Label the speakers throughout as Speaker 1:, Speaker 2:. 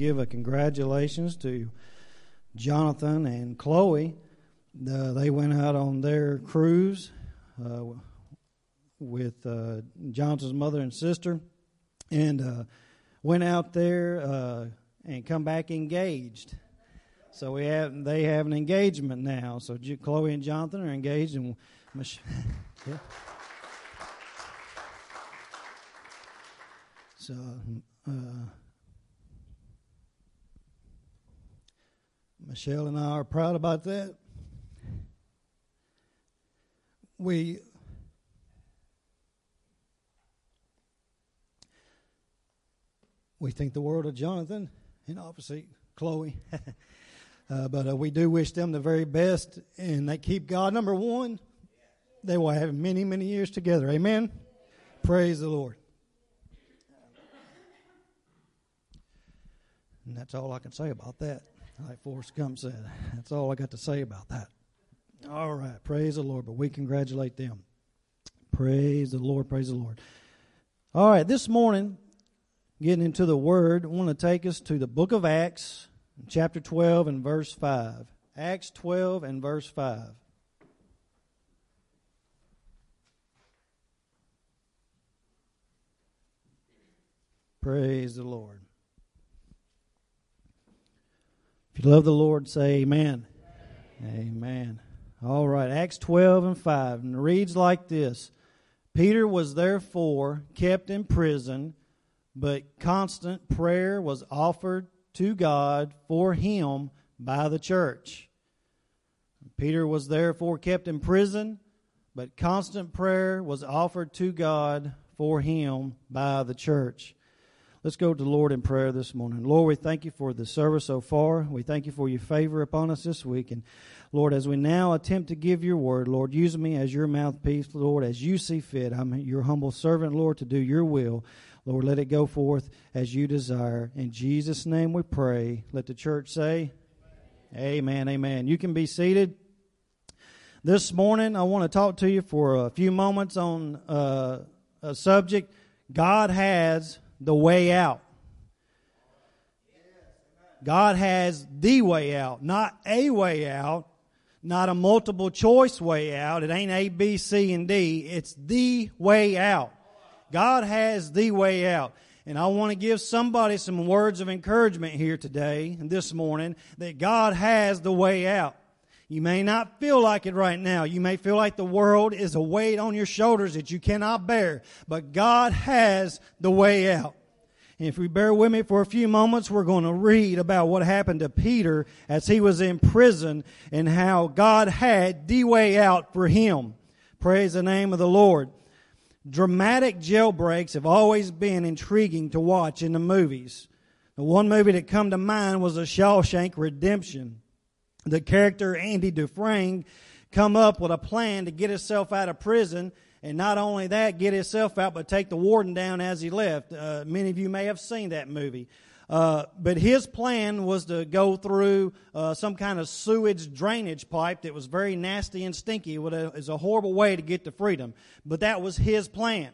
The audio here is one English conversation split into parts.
Speaker 1: give a congratulations to Jonathan and Chloe. Uh, they went out on their cruise uh, with uh, Jonathan's mother and sister, and uh, went out there uh, and come back engaged. So we have they have an engagement now. So Chloe and Jonathan are engaged, and Mich- yeah. So. Michelle and I are proud about that. We we think the world of Jonathan and obviously Chloe. uh, but uh, we do wish them the very best, and they keep God number one. They will have many, many years together. Amen. Praise the Lord. And that's all I can say about that. Like Forrest Gump said, that's all I got to say about that. All right, praise the Lord. But we congratulate them. Praise the Lord, praise the Lord. All right, this morning, getting into the Word, I want to take us to the book of Acts, chapter 12 and verse 5. Acts 12 and verse 5. Praise the Lord. You love the Lord, say amen. Amen. amen. All right, Acts 12 and 5. And reads like this Peter was therefore kept in prison, but constant prayer was offered to God for him by the church. Peter was therefore kept in prison, but constant prayer was offered to God for him by the church. Let's go to the Lord in prayer this morning. Lord, we thank you for the service so far. We thank you for your favor upon us this week. And Lord, as we now attempt to give your word, Lord, use me as your mouthpiece, Lord, as you see fit. I'm your humble servant, Lord, to do your will. Lord, let it go forth as you desire. In Jesus' name we pray. Let the church say, Amen, amen. You can be seated. This morning, I want to talk to you for a few moments on uh, a subject God has the way out. God has the way out, not a way out, not a multiple choice way out. It ain't A, B, C, and D. It's the way out. God has the way out. And I want to give somebody some words of encouragement here today and this morning that God has the way out. You may not feel like it right now. You may feel like the world is a weight on your shoulders that you cannot bear. But God has the way out. And if we bear with me for a few moments, we're going to read about what happened to Peter as he was in prison and how God had the way out for him. Praise the name of the Lord. Dramatic jailbreaks have always been intriguing to watch in the movies. The one movie that come to mind was The Shawshank Redemption the character Andy Dufresne come up with a plan to get himself out of prison and not only that, get himself out, but take the warden down as he left. Uh, many of you may have seen that movie. Uh, but his plan was to go through uh, some kind of sewage drainage pipe that was very nasty and stinky. It was a horrible way to get to freedom. But that was his plan.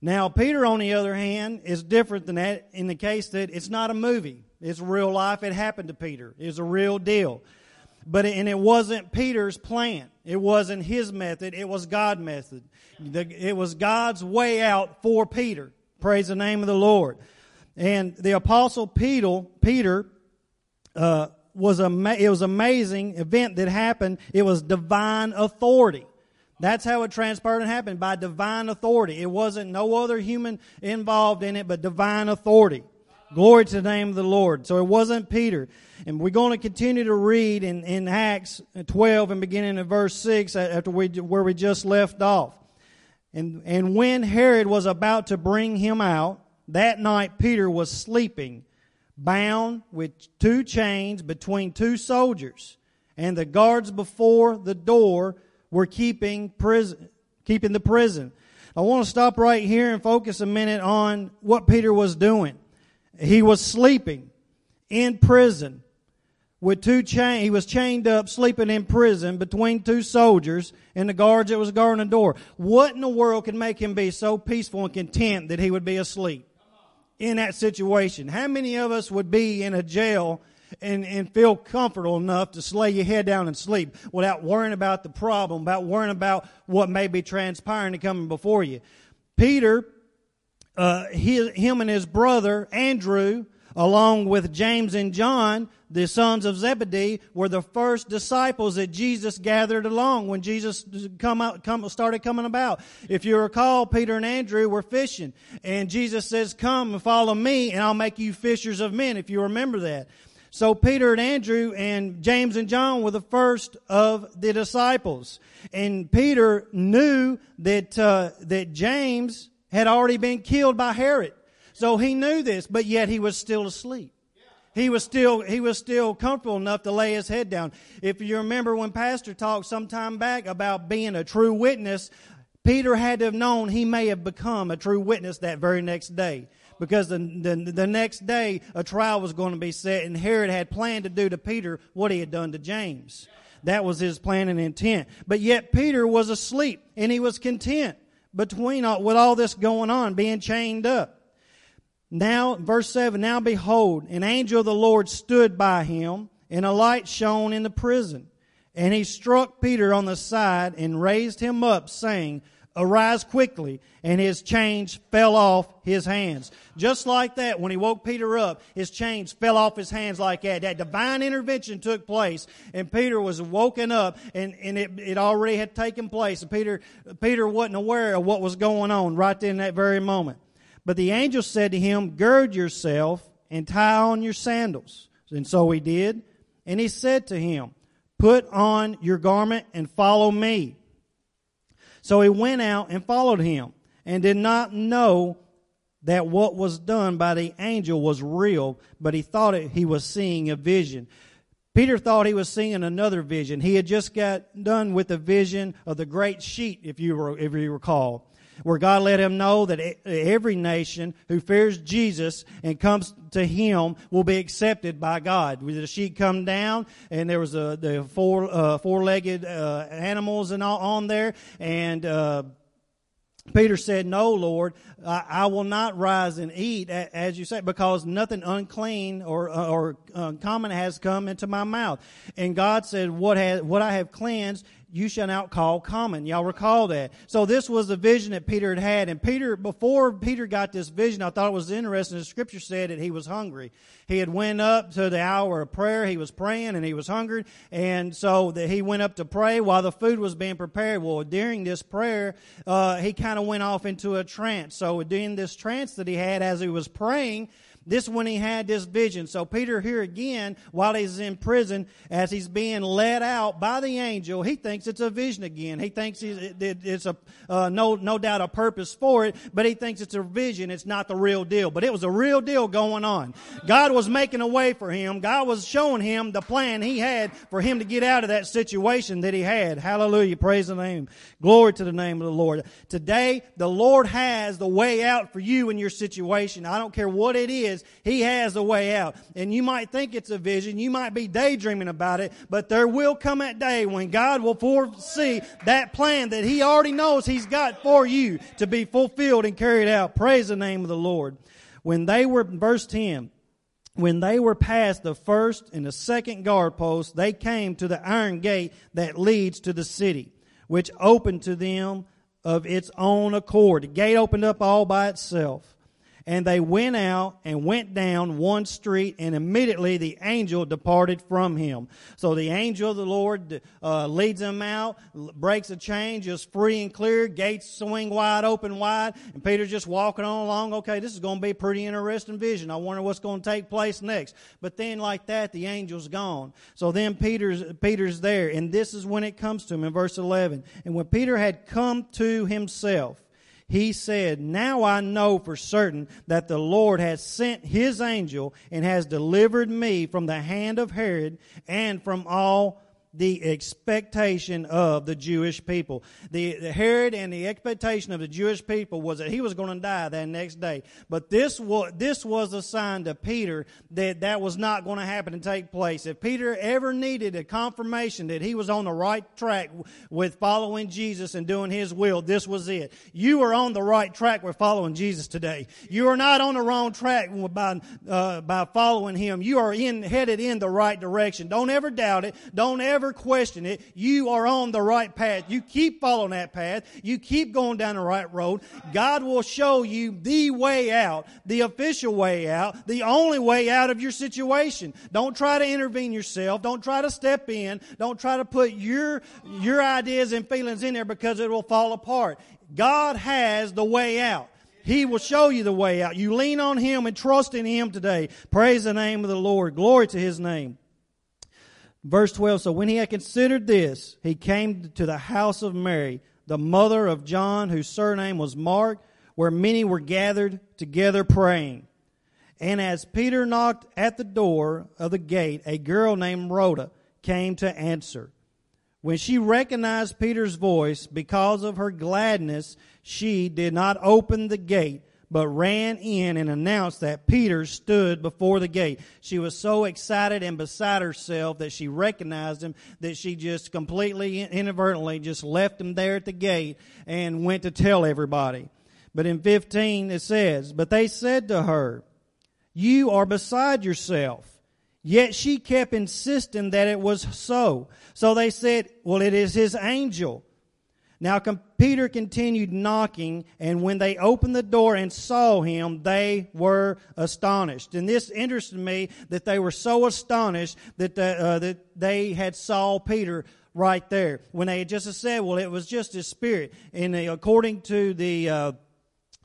Speaker 1: Now, Peter, on the other hand, is different than that in the case that it's not a movie. It's real life. It happened to Peter. It's a real deal. But and it wasn't Peter's plan. It wasn't his method. It was God's method. It was God's way out for Peter. Praise the name of the Lord. And the apostle Peter, Peter, uh, was a, it was amazing event that happened. It was divine authority. That's how it transpired and happened by divine authority. It wasn't no other human involved in it, but divine authority. Glory to the name of the Lord. So it wasn't Peter. And we're going to continue to read in, in Acts 12 and beginning in verse 6 after we, where we just left off. And, and when Herod was about to bring him out, that night Peter was sleeping, bound with two chains between two soldiers. And the guards before the door were keeping prison, keeping the prison. I want to stop right here and focus a minute on what Peter was doing. He was sleeping in prison with two chain. He was chained up, sleeping in prison between two soldiers and the guards that was guarding the door. What in the world could make him be so peaceful and content that he would be asleep? in that situation? How many of us would be in a jail and, and feel comfortable enough to lay your head down and sleep without worrying about the problem, about worrying about what may be transpiring and coming before you? Peter, uh, his, him and his brother Andrew, along with James and John, the sons of Zebedee, were the first disciples that Jesus gathered along when Jesus come out, come, started coming about. If you recall, Peter and Andrew were fishing, and Jesus says, "Come and follow me, and I'll make you fishers of men." If you remember that. So Peter and Andrew and James and John were the first of the disciples, and Peter knew that uh, that James had already been killed by Herod. So he knew this, but yet he was still asleep. He was still, he was still comfortable enough to lay his head down. If you remember when Pastor talked some time back about being a true witness, Peter had to have known he may have become a true witness that very next day. Because the, the, the next day a trial was going to be set and Herod had planned to do to Peter what he had done to James. That was his plan and intent. But yet Peter was asleep and he was content between all, with all this going on, being chained up. Now, verse 7 Now behold, an angel of the Lord stood by him, and a light shone in the prison. And he struck Peter on the side and raised him up, saying, Arise quickly. And his chains fell off his hands. Just like that, when he woke Peter up, his chains fell off his hands like that. That divine intervention took place, and Peter was woken up, and, and it, it already had taken place. And Peter, Peter wasn't aware of what was going on right then, that very moment. But the angel said to him, Gird yourself and tie on your sandals. And so he did. And he said to him, Put on your garment and follow me. So he went out and followed him and did not know that what was done by the angel was real, but he thought it, he was seeing a vision. Peter thought he was seeing another vision. He had just got done with the vision of the great sheet, if you, were, if you recall where God let him know that every nation who fears Jesus and comes to him will be accepted by God. The sheet come down and there was a, the four, uh, four-legged, uh, animals and all on there and, uh, Peter said, No, Lord, I, will not rise and eat, as you say, because nothing unclean or, or uncommon has come into my mouth. And God said, What, has, what I have cleansed, you shall not call common. Y'all recall that. So this was the vision that Peter had had. And Peter, before Peter got this vision, I thought it was interesting. The scripture said that he was hungry. He had went up to the hour of prayer. He was praying and he was hungry. And so that he went up to pray while the food was being prepared. Well, during this prayer, uh, he kind of went off into a trance. So during this trance that he had as he was praying, this when he had this vision. So Peter here again, while he's in prison, as he's being led out by the angel, he thinks it's a vision again. He thinks it's a uh, no no doubt a purpose for it, but he thinks it's a vision. It's not the real deal. But it was a real deal going on. God was making a way for him. God was showing him the plan he had for him to get out of that situation that he had. Hallelujah! Praise the name. Glory to the name of the Lord. Today, the Lord has the way out for you in your situation. I don't care what it is is, He has a way out. And you might think it's a vision, you might be daydreaming about it, but there will come a day when God will foresee that plan that He already knows He's got for you to be fulfilled and carried out. Praise the name of the Lord. When they were, verse 10, when they were past the first and the second guard post, they came to the iron gate that leads to the city, which opened to them of its own accord. The gate opened up all by itself. And they went out and went down one street, and immediately the angel departed from him. So the angel of the Lord uh, leads them out, breaks a chain, just free and clear, gates swing wide open wide, and Peter's just walking on along. Okay, this is going to be a pretty interesting vision. I wonder what's going to take place next. But then, like that, the angel's gone. So then Peter's Peter's there, and this is when it comes to him in verse eleven. And when Peter had come to himself he said, Now I know for certain that the Lord has sent his angel and has delivered me from the hand of Herod and from all the expectation of the Jewish people. The, the, Herod and the expectation of the Jewish people was that he was going to die that next day. But this was, this was a sign to Peter that that was not going to happen and take place. If Peter ever needed a confirmation that he was on the right track with following Jesus and doing his will, this was it. You are on the right track with following Jesus today. You are not on the wrong track by, uh, by following him. You are in, headed in the right direction. Don't ever doubt it. Don't ever ever question it, you are on the right path. You keep following that path. You keep going down the right road. God will show you the way out, the official way out, the only way out of your situation. Don't try to intervene yourself. Don't try to step in. Don't try to put your, your ideas and feelings in there because it will fall apart. God has the way out. He will show you the way out. You lean on Him and trust in Him today. Praise the name of the Lord. Glory to His name. Verse 12 So when he had considered this, he came to the house of Mary, the mother of John, whose surname was Mark, where many were gathered together praying. And as Peter knocked at the door of the gate, a girl named Rhoda came to answer. When she recognized Peter's voice, because of her gladness, she did not open the gate but ran in and announced that Peter stood before the gate. She was so excited and beside herself that she recognized him that she just completely inadvertently just left him there at the gate and went to tell everybody. But in 15 it says, But they said to her, You are beside yourself. Yet she kept insisting that it was so. So they said, Well, it is his angel. Now Peter continued knocking, and when they opened the door and saw him, they were astonished. And this interested me that they were so astonished that, the, uh, that they had saw Peter right there. When they had just said, well, it was just his spirit. And according to the uh,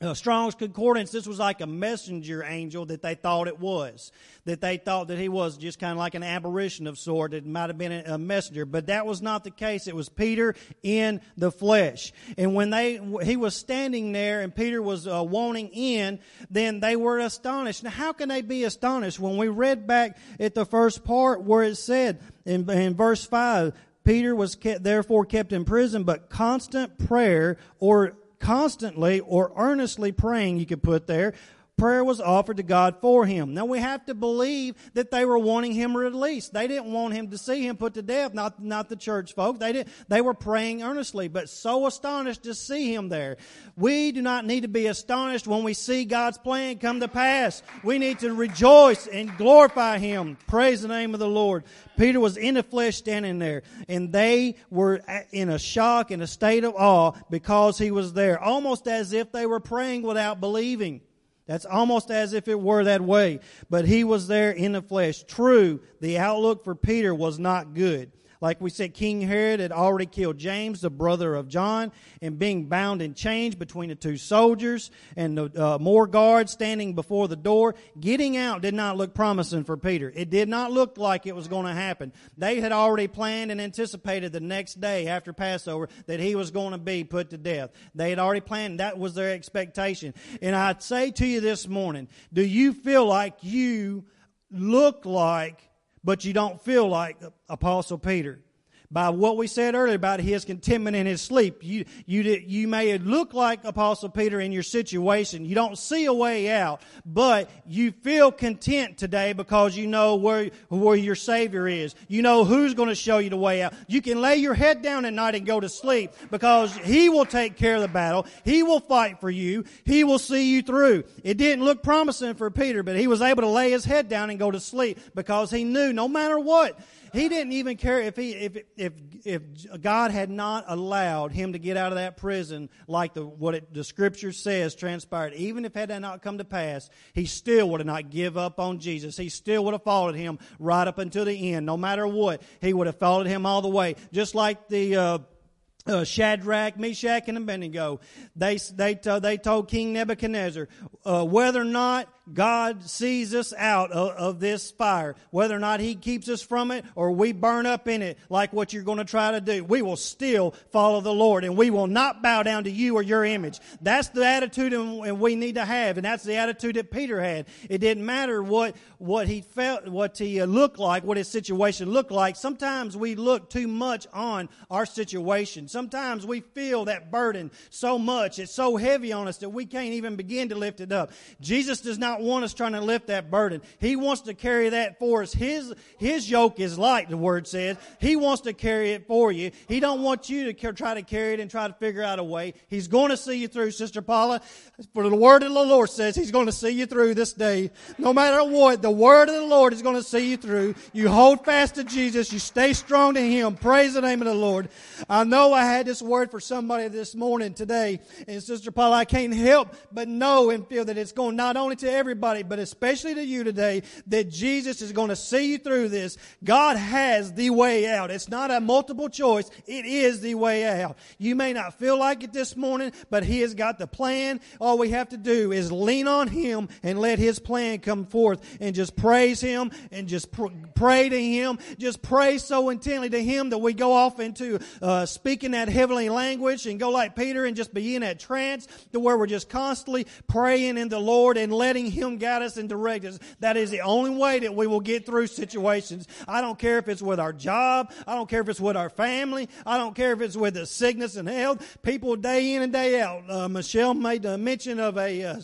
Speaker 1: uh, Strong's Concordance, this was like a messenger angel that they thought it was. That they thought that he was just kind of like an apparition of sort. It might have been a, messenger, but that was not the case. It was Peter in the flesh. And when they, he was standing there and Peter was uh, wanting in, then they were astonished. Now, how can they be astonished? When we read back at the first part where it said in, in verse 5, Peter was kept, therefore kept in prison, but constant prayer or constantly or earnestly praying, you could put there, prayer was offered to God for him. Now we have to believe that they were wanting him released. They didn't want him to see him put to death, not, not the church folk. They did, they were praying earnestly, but so astonished to see him there. We do not need to be astonished when we see God's plan come to pass. We need to rejoice and glorify him. Praise the name of the Lord. Peter was in the flesh standing there, and they were in a shock, in a state of awe because he was there, almost as if they were praying without believing. That's almost as if it were that way. But he was there in the flesh. True, the outlook for Peter was not good. Like we said, King Herod had already killed James, the brother of John, and being bound and chained between the two soldiers and the, uh, more guards standing before the door. Getting out did not look promising for Peter. It did not look like it was going to happen. They had already planned and anticipated the next day after Passover that he was going to be put to death. They had already planned. That was their expectation. And I'd say to you this morning, do you feel like you look like but you don't feel like Apostle Peter by what we said earlier about his contentment in his sleep. You, you, you may look like Apostle Peter in your situation. You don't see a way out, but you feel content today because you know where, where your Savior is. You know who's going to show you the way out. You can lay your head down at night and go to sleep because He will take care of the battle. He will fight for you. He will see you through. It didn't look promising for Peter, but he was able to lay his head down and go to sleep because he knew no matter what, he didn't even care if he if if if God had not allowed him to get out of that prison like the what it, the scripture says transpired. Even if had not come to pass, he still would have not give up on Jesus. He still would have followed him right up until the end. No matter what, he would have followed him all the way. Just like the uh, uh, Shadrach, Meshach, and Abednego. They, they, they told King Nebuchadnezzar, uh, whether or not God sees us out of, of, this fire, whether or not He keeps us from it or we burn up in it like what you're going to try to do, we will still follow the Lord and we will not bow down to you or your image. That's the attitude and we need to have. And that's the attitude that Peter had. It didn't matter what, what he felt, what he uh, looked like, what his situation looked like. Sometimes we look too much on our situation. Sometimes we feel that burden so much. It's so heavy on us that we can't even begin to lift it up. Jesus does not want us trying to lift that burden. He wants to carry that for us. His, his yoke is light, the word says. He wants to carry it for you. He don't want you to try to carry it and try to figure out a way. He's going to see you through, Sister Paula. For the word of the Lord says He's going to see you through this day. No matter what, the word of the Lord is going to see you through. You hold fast to Jesus. You stay strong to Him. Praise the name of the Lord. I know I had this word for somebody this morning today. And Sister Paula, I can't help but know and feel that it's going not only to everybody, but especially to you today, that Jesus is going to see you through this. God has the way out. It's not a multiple choice. It is the way out. You may not feel like it this morning, but He has got the plan. All we have to do is lean on Him and let His plan come forth and just praise Him and just pr- pray to Him. Just pray so intently to Him that we go off into uh, speaking that heavenly language and go like Peter and just be in that trance to where we're just constantly praying in the Lord and letting Him guide us and direct us. That is the only way that we will get through situations. I don't care if it's with our job. I don't care if it's with our family. I don't care if it's with the sickness and health. People day in and day out. Uh, Michelle made a mention of a, uh,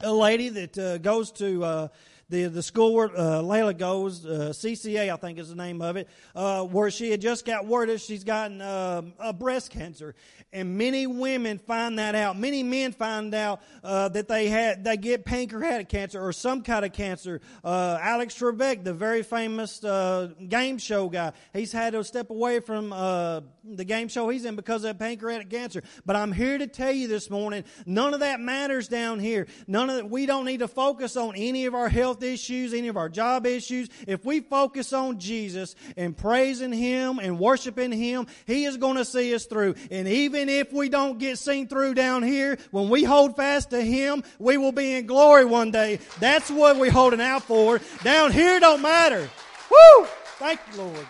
Speaker 1: a lady that uh, goes to uh, the the school where uh, Layla goes, uh, CCA I think is the name of it, uh, where she had just got word that she's gotten uh, a breast cancer, and many women find that out. Many men find out uh, that they had they get pancreatic cancer or some kind of cancer. Uh, Alex Trebek, the very famous uh, game show guy, he's had to step away from the game show he's in because of pancreatic cancer. But I'm here to tell you this morning, none of that matters down here. None of that. We don't need to focus on any of our health issues, any of our job issues. If we focus on Jesus and praising Him and worshiping Him, He is going to see us through. And even even if we don't get seen through down here, when we hold fast to Him, we will be in glory one day. That's what we're holding out for. Down here don't matter. Woo! Thank you, Lord.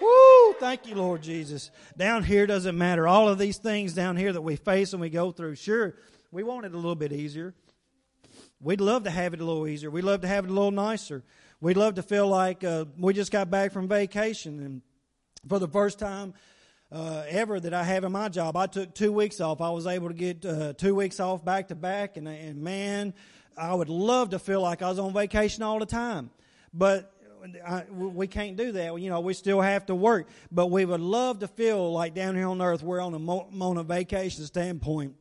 Speaker 1: Woo! Thank you, Lord Jesus. Down here doesn't matter. All of these things down here that we face and we go through, sure, we want it a little bit easier. We'd love to have it a little easier. We'd love to have it a little nicer. We'd love to feel like uh, we just got back from vacation and for the first time uh, ever that I have in my job. I took two weeks off. I was able to get uh, two weeks off back to back, and, and man, I would love to feel like I was on vacation all the time. But I, we can't do that. You know, we still have to work. But we would love to feel like down here on earth, we're on a, on a vacation standpoint.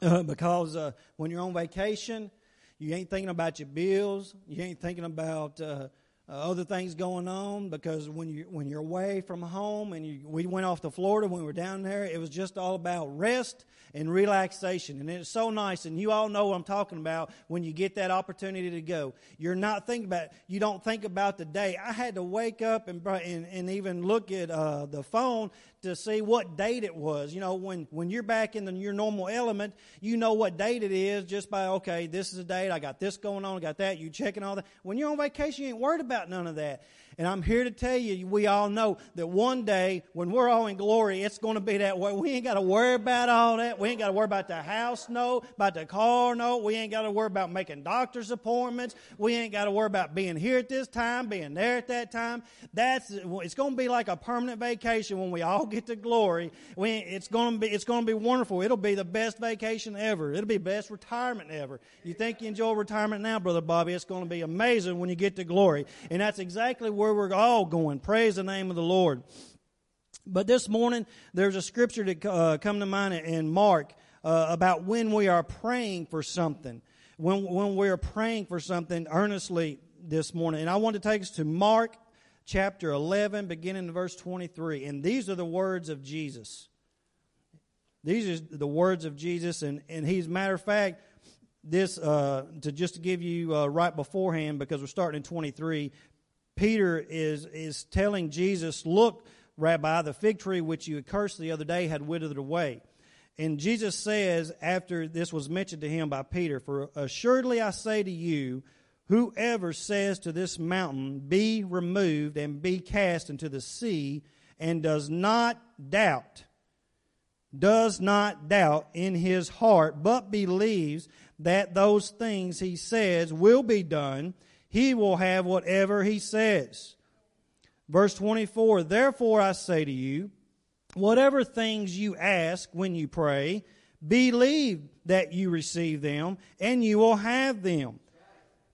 Speaker 1: Uh, because uh, when you're on vacation, you ain't thinking about your bills. You ain't thinking about uh, uh, other things going on because when you when you're away from home and you, we went off to Florida when we were down there, it was just all about rest and relaxation, and it's so nice. And you all know what I'm talking about when you get that opportunity to go. You're not thinking about you don't think about the day. I had to wake up and and, and even look at uh, the phone to see what date it was. You know, when, when you're back in the, your normal element, you know what date it is just by, okay, this is a date, I got this going on, I got that, you checking all that. When you're on vacation, you ain't worried about none of that. And I'm here to tell you, we all know that one day when we're all in glory, it's going to be that way. We ain't got to worry about all that. We ain't got to worry about the house no, about the car no. We ain't got to worry about making doctor's appointments. We ain't got to worry about being here at this time, being there at that time. That's, it's going to be like a permanent vacation when we all get to glory. We, it's going to be, it's going to be wonderful. It'll be the best vacation ever. It'll be best retirement ever. You think you enjoy retirement now, Brother Bobby? It's going to be amazing when you get to glory. And that's exactly where where we're all going. Praise the name of the Lord. But this morning, there's a scripture that uh, come to mind in Mark uh, about when we are praying for something. When, when we are praying for something earnestly this morning. And I want to take us to Mark chapter 11, beginning in verse 23. And these are the words of Jesus. These are the words of Jesus. And, and he's, matter of fact, this, uh, to just to give you uh, right beforehand, because we're starting in 23, Peter is, is telling Jesus, Look, Rabbi, the fig tree which you cursed the other day had withered away. And Jesus says, after this was mentioned to him by Peter, For assuredly I say to you, whoever says to this mountain, Be removed and be cast into the sea, and does not doubt, does not doubt in his heart, but believes that those things he says will be done, he will have whatever he says. Verse 24, Therefore I say to you, whatever things you ask when you pray, believe that you receive them, and you will have them.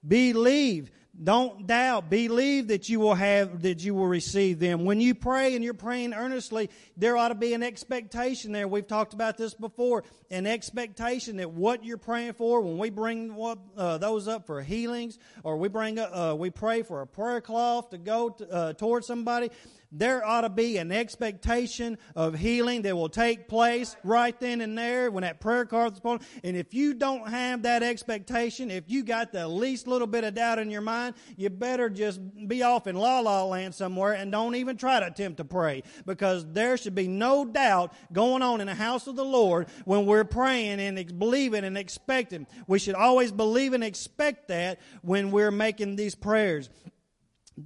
Speaker 1: Believe. Don't doubt. Believe that you will have, that you will receive them. When you pray and you're praying earnestly, there ought to be an expectation there. We've talked about this before. An expectation that what you're praying for, when we bring uh, those up for healings, or we bring, uh, we pray for a prayer cloth to go to, uh, towards somebody, there ought to be an expectation of healing that will take place right then and there when that prayer card is upon. And if you don't have that expectation, if you got the least little bit of doubt in your mind, you better just be off in la la land somewhere and don't even try to attempt to pray because there should be no doubt going on in the house of the Lord when we're praying and believing and expecting. We should always believe and expect that when we're making these prayers.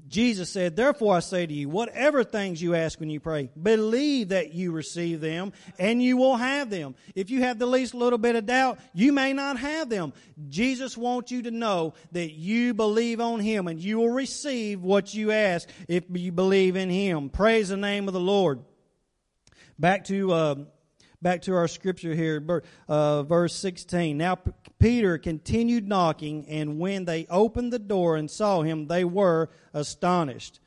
Speaker 1: Jesus said, Therefore I say to you, whatever things you ask when you pray, believe that you receive them and you will have them. If you have the least little bit of doubt, you may not have them. Jesus wants you to know that you believe on Him and you will receive what you ask if you believe in Him. Praise the name of the Lord. Back to, uh, back to our scripture here, uh, verse 16. Now Peter continued knocking, and when they opened the door and saw him, they were astonished.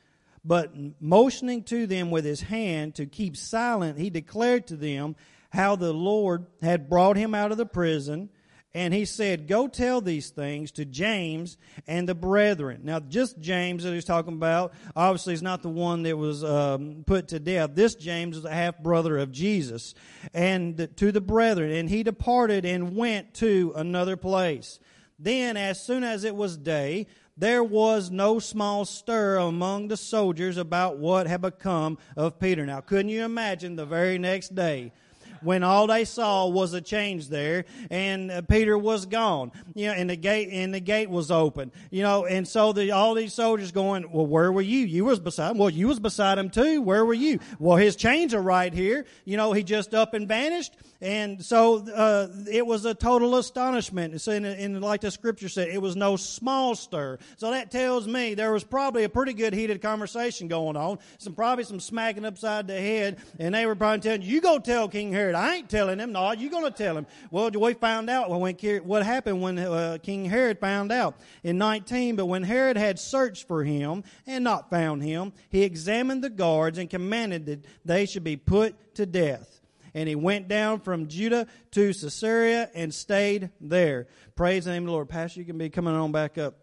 Speaker 1: But motioning to them with his hand to keep silent, he declared to them how the Lord had brought him out of the prison and he said, Go tell these things to James and the brethren. Now, just James that he's talking about, obviously, is not the one that was um, put to death. This James is a half brother of Jesus. And to the brethren. And he departed and went to another place. Then, as soon as it was day, there was no small stir among the soldiers about what had become of Peter. Now, couldn't you imagine the very next day? When all they saw was a change there and uh, Peter was gone. You know, and the gate, and the gate was open. You know, and so the, all these soldiers going, well, where were you? You was beside him. Well, you was beside him too. Where were you? Well, his chains are right here. You know, he just up and vanished. And so uh, it was a total astonishment. So in, in, like the scripture said, it was no small stir. So that tells me there was probably a pretty good heated conversation going on. Some probably some smacking upside the head, and they were probably telling "You go tell King Herod." I ain't telling him. No, you going to tell him. Well, we found out when what happened when uh, King Herod found out in 19. But when Herod had searched for him and not found him, he examined the guards and commanded that they should be put to death and he went down from Judah to Caesarea and stayed there. Praise the name of the Lord. Pastor, you can be coming on back up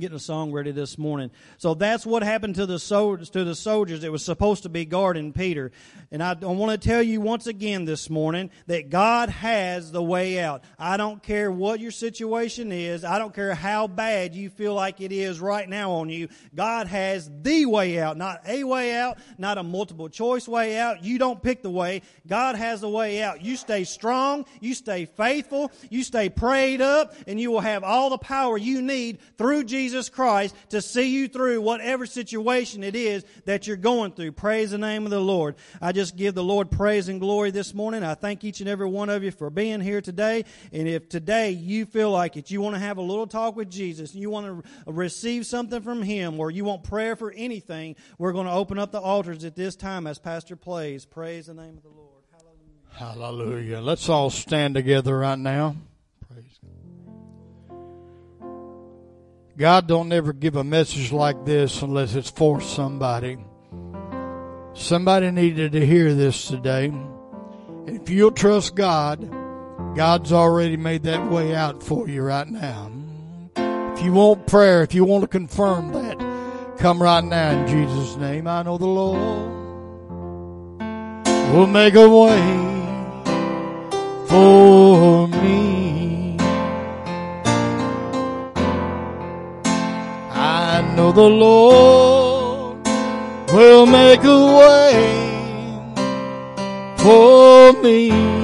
Speaker 1: getting a song ready this morning. So that's what happened to the soldiers. To the soldiers, it was supposed to be guarding Peter. And I, I want to tell you once again this morning that God has the way out. I don't care what your situation is. I don't care how bad you feel like it is right now on you. God has the way out, not a way out, not a multiple choice way out. You don't pick the way. God has the way out. You stay strong. You stay faithful. You stay prayed up, and you will have all the power you need through Jesus Jesus Christ to see you through whatever situation it is that you're going through. Praise the name of the Lord. I just give the Lord praise and glory this morning. I thank each and every one of you for being here today. And if today you feel like it, you want to have a little talk with Jesus, you want to receive something from Him, or you want prayer for anything, we're going to open up the altars at this time as Pastor plays. Praise the name of the Lord.
Speaker 2: Hallelujah. Hallelujah. Let's all stand together right now. God don't ever give a message like this unless it's for somebody. Somebody needed to hear this today. If you'll trust God, God's already made that way out for you right now. If you want prayer, if you want to confirm that, come right now in Jesus' name. I know the Lord will make a way for me. Know the Lord will make a way for me.